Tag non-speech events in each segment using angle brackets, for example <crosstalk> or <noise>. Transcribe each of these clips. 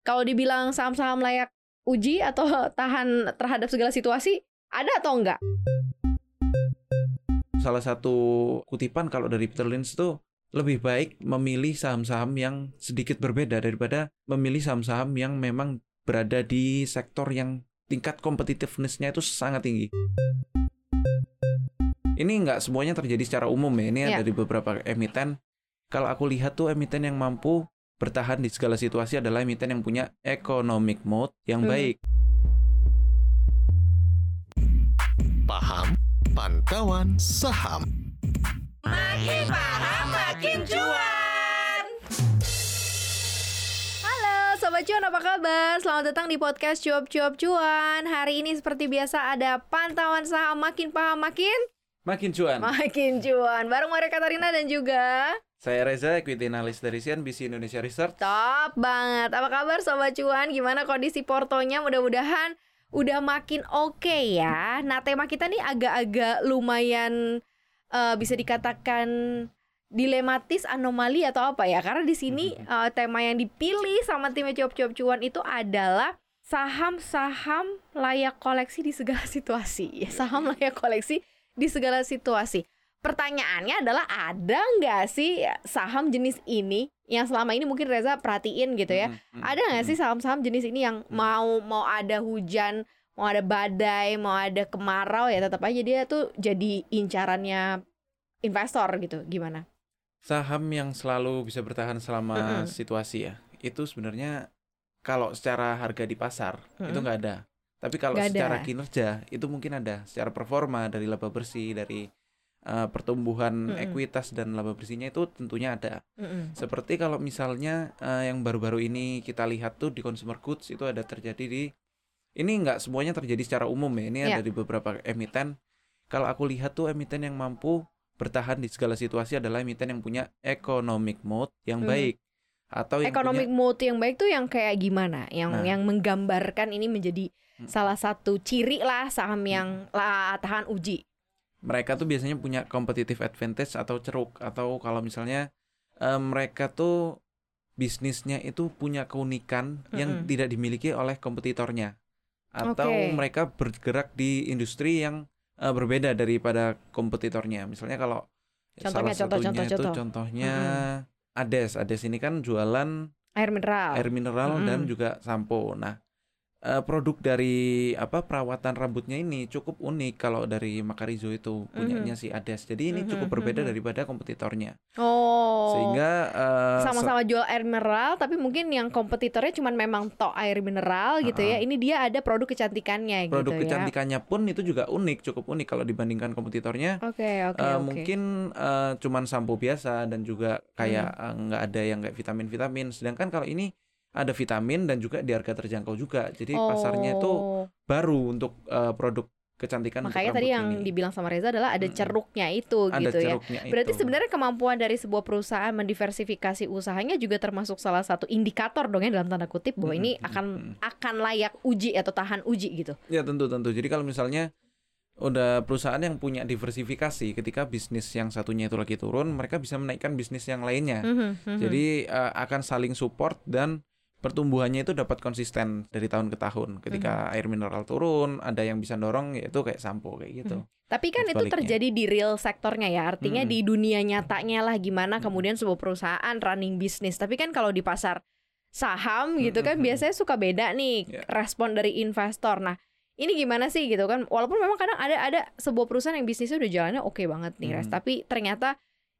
Kalau dibilang saham-saham layak uji atau <laughs> tahan terhadap segala situasi, ada atau enggak? Salah satu kutipan kalau dari Peter Lynch itu lebih baik memilih saham-saham yang sedikit berbeda daripada memilih saham-saham yang memang berada di sektor yang tingkat competitiveness-nya itu sangat tinggi. Ini nggak semuanya terjadi secara umum ya, ini Ya. ada di beberapa emiten. Kalau aku lihat tuh emiten yang mampu bertahan di segala situasi adalah emiten yang punya economic mode yang Hmm. baik. Paham Pantauan Saham Makin paham makin cuan. Halo Sobat Cuan apa kabar? Selamat datang di podcast Cuap Cuap Cuan Hari ini seperti biasa ada pantauan saham makin paham makin Makin cuan. makin cuan Bareng Maria Katarina dan juga Saya Reza, equity analyst dari CNBC Indonesia Research. Top banget Apa kabar Sobat Cuan? Gimana kondisi portonya? Mudah-mudahan udah makin oke ya Nah tema kita nih agak-agak lumayan eh, bisa dikatakan dilematis anomali atau apa ya karena di sini eh, tema yang dipilih sama tim Cuap Cuap Cuan itu adalah saham-saham layak koleksi di segala <laughs> situasi Ya, saham layak koleksi di segala situasi pertanyaannya adalah ada nggak sih saham jenis ini yang selama ini mungkin Reza perhatiin gitu ya Mm, mm, ada nggak sih saham-saham jenis ini yang mau mau ada hujan mau ada badai mau ada kemarau ya tetap aja dia tuh jadi incarannya investor gitu gimana Saham yang selalu bisa bertahan selama Mm-mm. situasi ya, itu sebenarnya kalau secara harga di pasar itu Mm-mm. nggak ada. Tapi kalau ada. secara kinerja itu mungkin ada. Secara performa dari laba bersih, dari uh, pertumbuhan Mm-mm. ekuitas dan laba bersihnya itu tentunya ada. Mm-mm. Seperti kalau misalnya uh, yang baru-baru ini kita lihat tuh di consumer goods itu ada terjadi di ini nggak semuanya terjadi secara umum ya. Ini Ya. ada di beberapa emiten. Kalau aku lihat tuh emiten yang mampu bertahan di segala situasi adalah emiten yang punya economic mode yang Hmm. baik atau yang economic punya mode yang baik tuh yang kayak gimana yang Nah. yang menggambarkan ini menjadi Mm. salah satu ciri lah saham yang lah tahan uji mereka tuh biasanya punya competitive advantage atau ceruk atau kalau misalnya eh, mereka tuh bisnisnya itu punya keunikan yang Mm-mm. tidak dimiliki oleh kompetitornya atau Oke. mereka bergerak di industri yang eh, berbeda daripada kompetitornya misalnya kalau Contohnya, salah contoh, satunya contoh, itu contoh. contohnya Ades Ades ini kan jualan air mineral air mineral Mm-mm. dan juga sampo. Nah, eh, produk dari apa perawatan rambutnya ini cukup unik kalau dari Makarizo itu punyanya si Ades. Jadi ini cukup Mhm, berbeda mhm. daripada kompetitornya. oh Sehingga eh, sama-sama jual air mineral tapi mungkin yang kompetitornya cuman memang tok air mineral gitu ya Ha-ha. ini dia ada produk kecantikannya produk gitu ya kecantikannya pun itu juga unik, cukup unik kalau dibandingkan kompetitornya. oke oke Eh, oke mungkin eh, cuman sampo biasa dan juga kayak Hmm. eh, nggak ada yang kayak vitamin-vitamin. Sedangkan kalau ini ada vitamin dan juga di harga terjangkau juga. Jadi pasarnya itu Oh, baru untuk eh, produk kecantikan untuk makanya tadi yang ini. dibilang sama Reza adalah ada ceruknya itu ada gitu ya ceruknya Berarti itu. sebenarnya kemampuan dari sebuah perusahaan mendiversifikasi usahanya juga termasuk salah satu indikator dong ya dalam tanda kutip bahwa ini Mm-mm, akan mm-mm. akan layak uji atau tahan uji gitu. ya tentu tentu. Jadi kalau misalnya udah perusahaan yang punya diversifikasi ketika bisnis yang satunya itu lagi turun, mereka bisa menaikkan bisnis yang lainnya. Mhm, mhm. Jadi eh, akan saling support dan pertumbuhannya itu dapat konsisten dari tahun ke tahun. Ketika Mhm. air mineral turun, ada yang bisa dorong yaitu kayak sampo kayak gitu. Tapi kan itu terjadi di real sektornya ya, artinya Mm-mm. di dunia nyatanya lah gimana Mm-mm. kemudian sebuah perusahaan running bisnis. Tapi kan kalau di pasar saham gitu kan Mm-mm. biasanya suka beda nih Ya. respon dari investor. Nah ini gimana sih gitu kan? Walaupun memang kadang ada ada sebuah perusahaan yang bisnisnya udah jalannya oke banget nih, Res. Mm. Tapi ternyata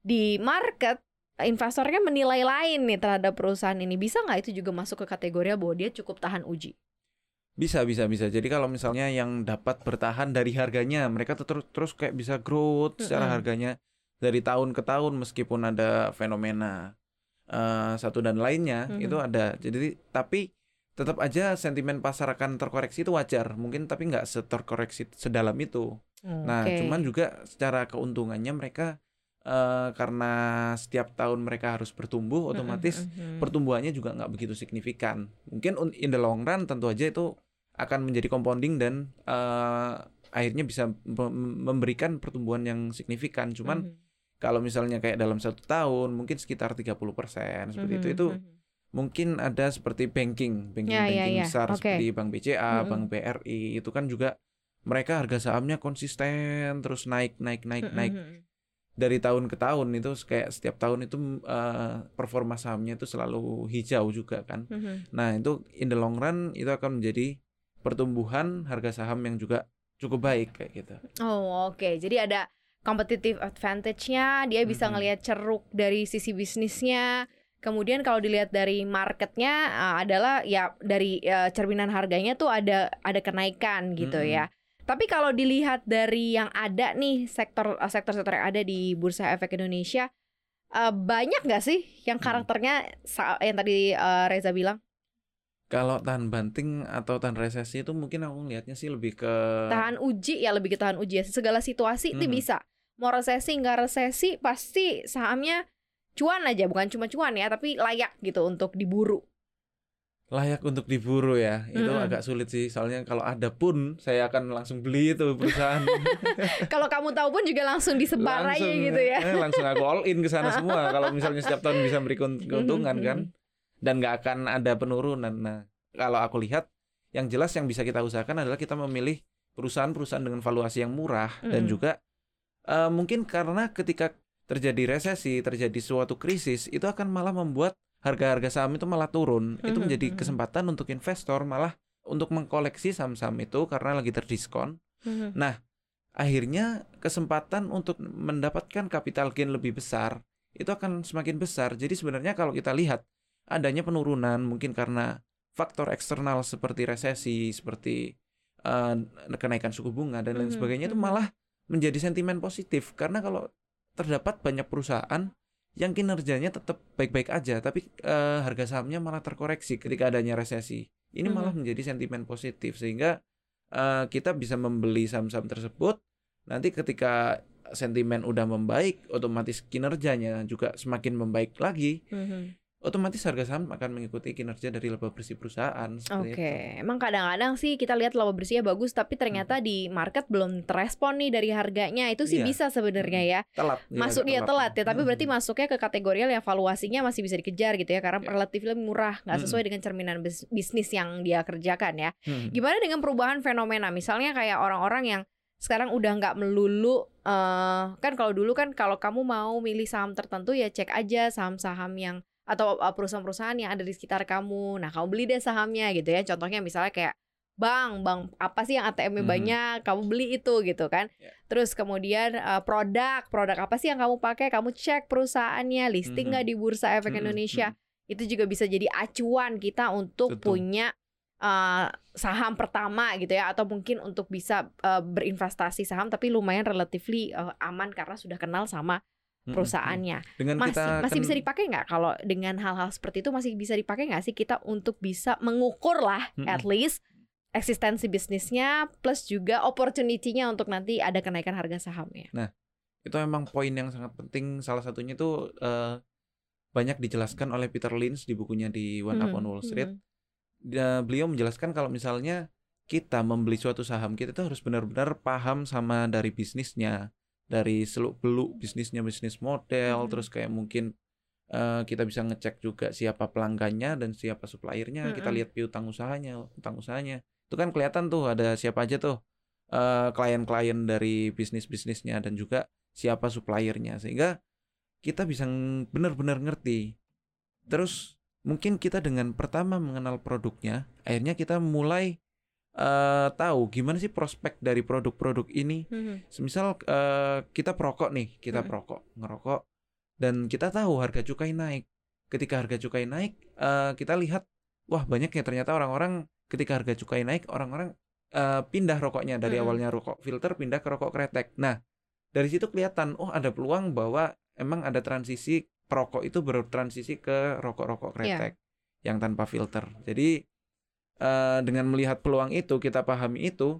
di market investornya menilai lain nih terhadap perusahaan ini. Bisa nggak itu juga masuk ke kategori bahwa dia cukup tahan uji? Bisa, bisa, bisa. Jadi kalau misalnya yang dapat bertahan dari harganya, mereka terus terus kayak bisa growth secara Mm-mm. harganya dari tahun ke tahun meskipun ada fenomena eh, satu dan lainnya Mhm. itu ada. Jadi tapi tetap aja sentimen pasar akan terkoreksi itu wajar. Mungkin tapi nggak seterkoreksi sedalam itu. Nah, Oke. cuman juga secara keuntungannya mereka eh, karena setiap tahun mereka harus bertumbuh, otomatis mm-mm. pertumbuhannya juga nggak begitu signifikan. Mungkin un- in the long run tentu aja itu akan menjadi compounding dan eh, akhirnya bisa mem- memberikan pertumbuhan yang signifikan. Cuman Mhm. kalau misalnya kayak dalam satu tahun mungkin sekitar 30% seperti itu Mhm, itu mhm. mungkin ada seperti banking, banking Ya, ya, banking ya. besar Oke. seperti Bank BCA, Mm-mm. Bank BRI itu kan juga mereka harga sahamnya konsisten terus naik naik naik naik Mm-mm. Dari tahun ke tahun itu kayak setiap tahun itu eh, performa sahamnya itu selalu hijau juga kan. Mm-mm. Nah, itu in the long run itu akan menjadi pertumbuhan harga saham yang juga cukup baik kayak gitu. Oh oke, jadi ada competitive advantage-nya, dia bisa Mhm. ngelihat ceruk dari sisi bisnisnya. Kemudian kalau dilihat dari marketnya uh, adalah ya dari uh, cerminan harganya tuh ada ada kenaikan gitu Mhm. ya. Tapi kalau dilihat dari yang ada nih sektor uh, sektor-sektor yang ada di Bursa Efek Indonesia uh, banyak nggak sih yang Hmm. karakternya sa- yang tadi uh, Reza bilang? Kalau tahan banting atau tahan resesi itu mungkin aku ngelihatnya sih lebih ke tahan uji ya lebih ke tahan uji ya. Segala situasi itu Mhm. bisa. Mau resesi nggak resesi pasti sahamnya cuan aja. Bukan cuma cuan ya tapi layak gitu untuk diburu layak untuk diburu ya. Itu Mm-mm. agak sulit sih soalnya kalau ada pun saya akan langsung beli itu perusahaan. <laughs> kalau kamu tahu pun juga langsung disebar aja gitu ya eh, langsung aku all in ke sana <laughs> semua kalau misalnya setiap tahun bisa beri keun- keuntungan kan dan nggak akan ada penurunan. Nah, kalau aku lihat yang jelas yang bisa kita usahakan adalah kita memilih perusahaan-perusahaan dengan valuasi yang murah dan Mm-mm. juga eh, mungkin karena ketika terjadi resesi, terjadi suatu krisis itu akan malah membuat harga-harga saham itu malah turun. Itu Mhm, menjadi mhm. kesempatan untuk investor malah untuk mengkoleksi saham-saham itu karena lagi terdiskon Mhm. akhirnya kesempatan untuk mendapatkan capital gain lebih besar itu akan semakin besar. Jadi sebenarnya kalau kita lihat adanya penurunan mungkin karena faktor eksternal seperti resesi, seperti eh, kenaikan suku bunga dan lain sebagainya itu malah menjadi sentimen positif karena kalau terdapat banyak perusahaan yang kinerjanya tetap baik-baik aja tapi eh, harga sahamnya malah terkoreksi ketika adanya resesi. Ini malah Mhm. menjadi sentimen positif sehingga eh, kita bisa membeli saham-saham tersebut nanti ketika sentimen udah membaik otomatis kinerjanya juga semakin membaik lagi Mhm. Otomatis harga saham akan mengikuti kinerja dari laba bersih perusahaan Oke, itu. emang kadang-kadang sih kita lihat laba bersihnya bagus, tapi ternyata di market belum terrespon nih dari harganya. Itu sih Iya. bisa sebenarnya ya. telat ya, Masuk ya telat ya, tapi Mhm. berarti masuknya ke kategori yang valuasinya masih bisa dikejar gitu ya, karena Ya. relatif lebih murah, nggak Mhm. sesuai dengan cerminan bis- bisnis yang dia kerjakan ya. Hmm. Gimana dengan perubahan fenomena? Misalnya kayak orang-orang yang sekarang udah nggak melulu eh kan kalau dulu kan kalau kamu mau milih saham tertentu ya cek aja saham-saham yang atau eh, perusahaan-perusahaan yang ada di sekitar kamu. Nah, kamu beli deh sahamnya gitu ya. Contohnya misalnya kayak Bang, bang apa sih yang ATM-nya Mhm. banyak? Kamu beli itu gitu kan. Ya. Terus kemudian eh, produk, produk apa sih yang kamu pakai? Kamu cek perusahaannya, listing Mhm. nggak di Bursa Efek Mhm, Indonesia. Itu juga bisa jadi acuan kita untuk Betul. punya eh, saham pertama gitu ya atau mungkin untuk bisa eh, berinvestasi saham tapi lumayan relatively eh, aman karena sudah kenal sama Hmm, perusahaannya. hmm. Dengan Masih kita masih kan- bisa dipakai nggak kalau dengan hal-hal seperti itu masih bisa dipakai nggak sih kita untuk bisa mengukur lah Mm-mm. at least eksistensi bisnisnya plus juga opportunity-nya untuk nanti ada kenaikan harga sahamnya. itu memang poin yang sangat penting salah satunya itu eh, banyak dijelaskan oleh Peter Lynch di bukunya di One Up on Wall Street mhm. Dia- beliau menjelaskan kalau misalnya kita membeli suatu saham kita itu harus benar-benar paham sama dari bisnisnya dari seluk beluk bisnisnya bisnis model Mhm. terus kayak mungkin eh, kita bisa ngecek juga siapa pelanggannya dan siapa suppliernya kita Mhm. lihat piutang usahanya utang usahanya itu kan kelihatan tuh ada siapa aja tuh eh, klien-klien dari bisnis bisnisnya dan juga siapa suppliernya sehingga kita bisa benar-benar ngerti terus mungkin kita dengan pertama mengenal produknya akhirnya kita mulai eh, tahu gimana sih prospek dari produk-produk ini Mhm. semisal eh, kita perokok nih kita Mm. perokok ngerokok dan kita tahu harga cukai naik ketika harga cukai naik eh, kita lihat wah banyak ya ternyata orang-orang ketika harga cukai naik orang-orang eh, pindah rokoknya dari Mm-mm. awalnya rokok filter pindah ke rokok kretek nah dari situ kelihatan oh ada peluang bahwa emang ada transisi perokok itu bertransisi ke rokok-rokok Iya. kretek yang tanpa filter jadi eh, dengan melihat peluang itu kita pahami itu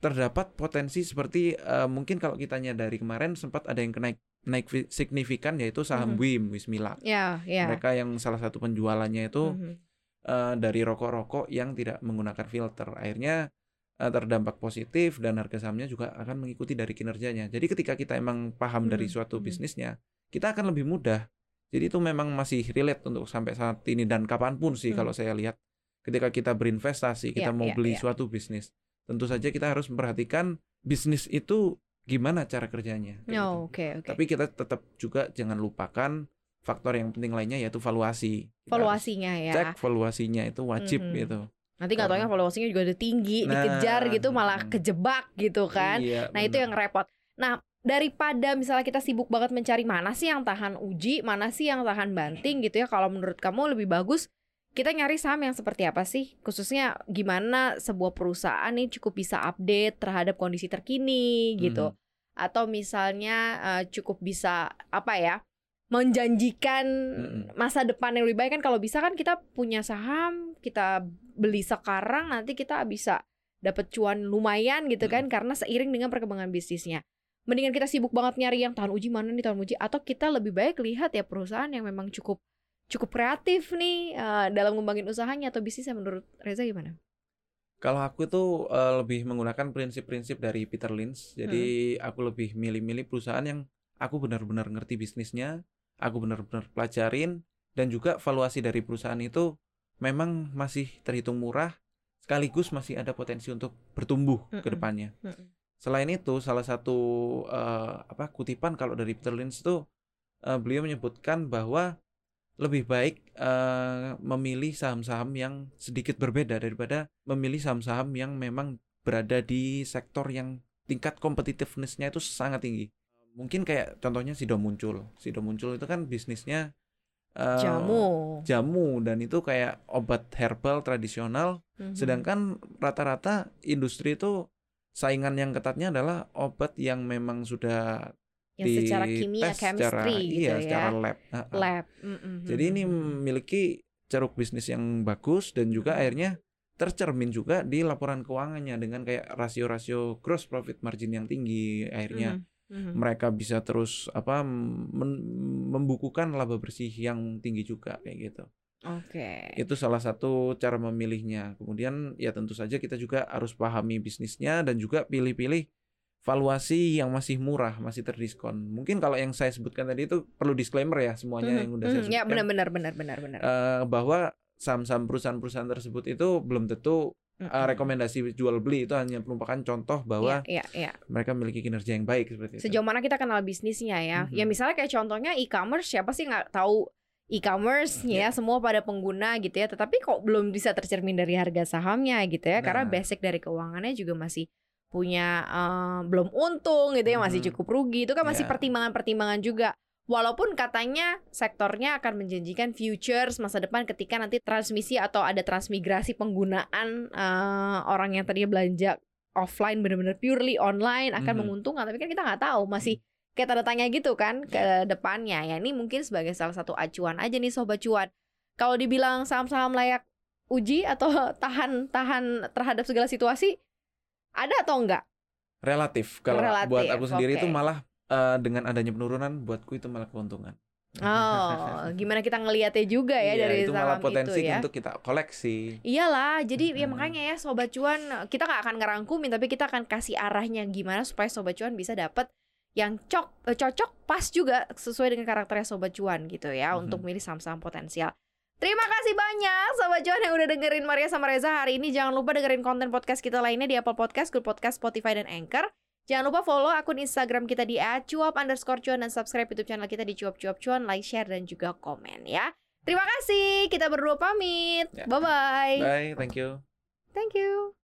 terdapat potensi seperti eh, mungkin kalau kitanya dari kemarin sempat ada yang naik naik fi- signifikan yaitu saham Mhm. WIM Wismilak Ya, ya. mereka yang salah satu penjualannya itu Mhm. eh, dari rokok-rokok yang tidak menggunakan filter akhirnya eh, terdampak positif dan harga sahamnya juga akan mengikuti dari kinerjanya jadi ketika kita emang paham dari Mhm, suatu mhm. bisnisnya kita akan lebih mudah Jadi itu memang masih relate untuk sampai saat ini dan kapan pun sih Hmm. kalau saya lihat ketika kita berinvestasi, kita Iya, mau iya, beli iya. suatu bisnis, tentu saja kita harus memperhatikan bisnis itu gimana cara kerjanya. gitu. Oke oke. Tapi kita tetap juga jangan lupakan faktor yang penting lainnya yaitu valuasi. Valuasinya ya. Cek valuasinya itu wajib Mhm. gitu. Nanti nggak taunya Karena- valuasinya juga udah tinggi, Nah, dikejar gitu malah mm. kejebak gitu kan. Iya, Nah itu bener. yang repot. Nah daripada misalnya kita sibuk banget mencari mana sih yang tahan uji, mana sih yang tahan banting gitu ya. Kalau menurut kamu lebih bagus kita nyari saham yang seperti apa sih? Khususnya gimana sebuah perusahaan nih cukup bisa update terhadap kondisi terkini gitu. Mhm. Atau misalnya eh, cukup bisa apa ya? menjanjikan Mm-mm. masa depan yang lebih baik kan kalau bisa kan kita punya saham kita beli sekarang nanti kita bisa dapat cuan lumayan gitu kan karena seiring dengan perkembangan bisnisnya mendingan kita sibuk banget nyari yang tahan uji mana nih tahan uji atau kita lebih baik lihat ya perusahaan yang memang cukup cukup kreatif nih eh, dalam ngembangin usahanya atau bisnisnya menurut Reza gimana? Kalau aku tuh eh, lebih menggunakan prinsip-prinsip dari Peter Lynch. Jadi Hmm. aku lebih milih-milih perusahaan yang aku benar-benar ngerti bisnisnya, aku benar-benar pelajarin dan juga valuasi dari perusahaan itu memang masih terhitung murah sekaligus masih ada potensi untuk bertumbuh ke Mm-mm. depannya. Mm-mm. Selain itu, salah satu eh, apa kutipan kalau dari Peter Lynch tuh eh, beliau menyebutkan bahwa lebih baik eh, memilih saham-saham yang sedikit berbeda daripada memilih saham-saham yang memang berada di sektor yang tingkat competitiveness-nya itu sangat tinggi. Mungkin kayak contohnya Sido Muncul. Sido Muncul itu kan bisnisnya eh, Jamu. jamu dan itu kayak obat herbal tradisional Mhm. Sedangkan rata-rata industri itu saingan yang ketatnya adalah obat yang memang sudah yang secara kimia chemistry secara, gitu iya, ya. secara lab. Lab. Mm-mm. Jadi ini memiliki ceruk bisnis yang bagus dan juga akhirnya tercermin juga di laporan keuangannya dengan kayak rasio-rasio gross profit margin yang tinggi. Akhirnya Mhm. Mhm. mereka bisa terus apa membukukan laba bersih yang tinggi juga kayak gitu. Oke. Itu salah satu cara memilihnya. Kemudian ya tentu saja kita juga harus pahami bisnisnya dan juga pilih-pilih valuasi yang masih murah, masih terdiskon. Mungkin kalau yang saya sebutkan tadi itu perlu disclaimer ya semuanya Mhm. yang udah saya Mhm. Ya sebutkan benar-benar benar-benar benar. eh, bahwa saham-saham perusahaan-perusahaan tersebut itu belum tentu Mhm. rekomendasi jual beli itu hanya merupakan contoh bahwa Iya, iya, iya. mereka memiliki kinerja yang baik seperti itu. Sejauh mana kita kenal bisnisnya ya? Mhm. Ya misalnya kayak contohnya e-commerce, siapa sih nggak tahu e-commerce ya? Iya. Semua pada pengguna gitu ya. Tetapi kok belum bisa tercermin dari harga sahamnya gitu ya? Karena Nah. basic dari keuangannya juga masih punya eh, belum untung gitu ya, masih Mhm. cukup rugi. Itu kan masih Ya. pertimbangan-pertimbangan juga. Walaupun katanya sektornya akan menjanjikan futures masa depan ketika nanti transmisi atau ada transmigrasi penggunaan eh, orang yang tadinya belanja offline benar-benar purely online akan Mhm. menguntungkan tapi kan kita nggak tahu masih kayak tanda tanya gitu kan ke depannya ya ini mungkin sebagai salah satu acuan aja nih sobat cuan kalau dibilang saham-saham layak uji atau <laughs> tahan tahan terhadap segala situasi ada atau enggak Relatif. Kalau Relatif, buat aku sendiri itu oke. malah eh, dengan adanya penurunan buatku itu malah keuntungan. oh gimana kita ngelihatnya juga ya Iya, dari itu malah potensi itu ya untuk kita koleksi. Iyalah, jadi ya Mm-mm. makanya ya sobat cuan kita nggak akan ngerangkumin tapi kita akan kasih arahnya gimana supaya sobat cuan bisa dapat yang cok eh, cocok pas juga sesuai dengan karakternya sobat cuan gitu ya Mhm. untuk milih saham-saham potensial. Terima kasih banyak sobat cuan yang udah dengerin Maria sama Reza hari ini. Jangan lupa dengerin konten podcast kita lainnya di Apple Podcast, Google Podcast, Spotify dan Anchor. Jangan lupa follow akun Instagram kita di @cuap underscore cuan dan subscribe YouTube channel kita di cuap cuap cuan, like, share dan juga komen ya. Terima kasih. Kita berdua pamit. Ya. Bye bye. Bye, thank you. Thank you.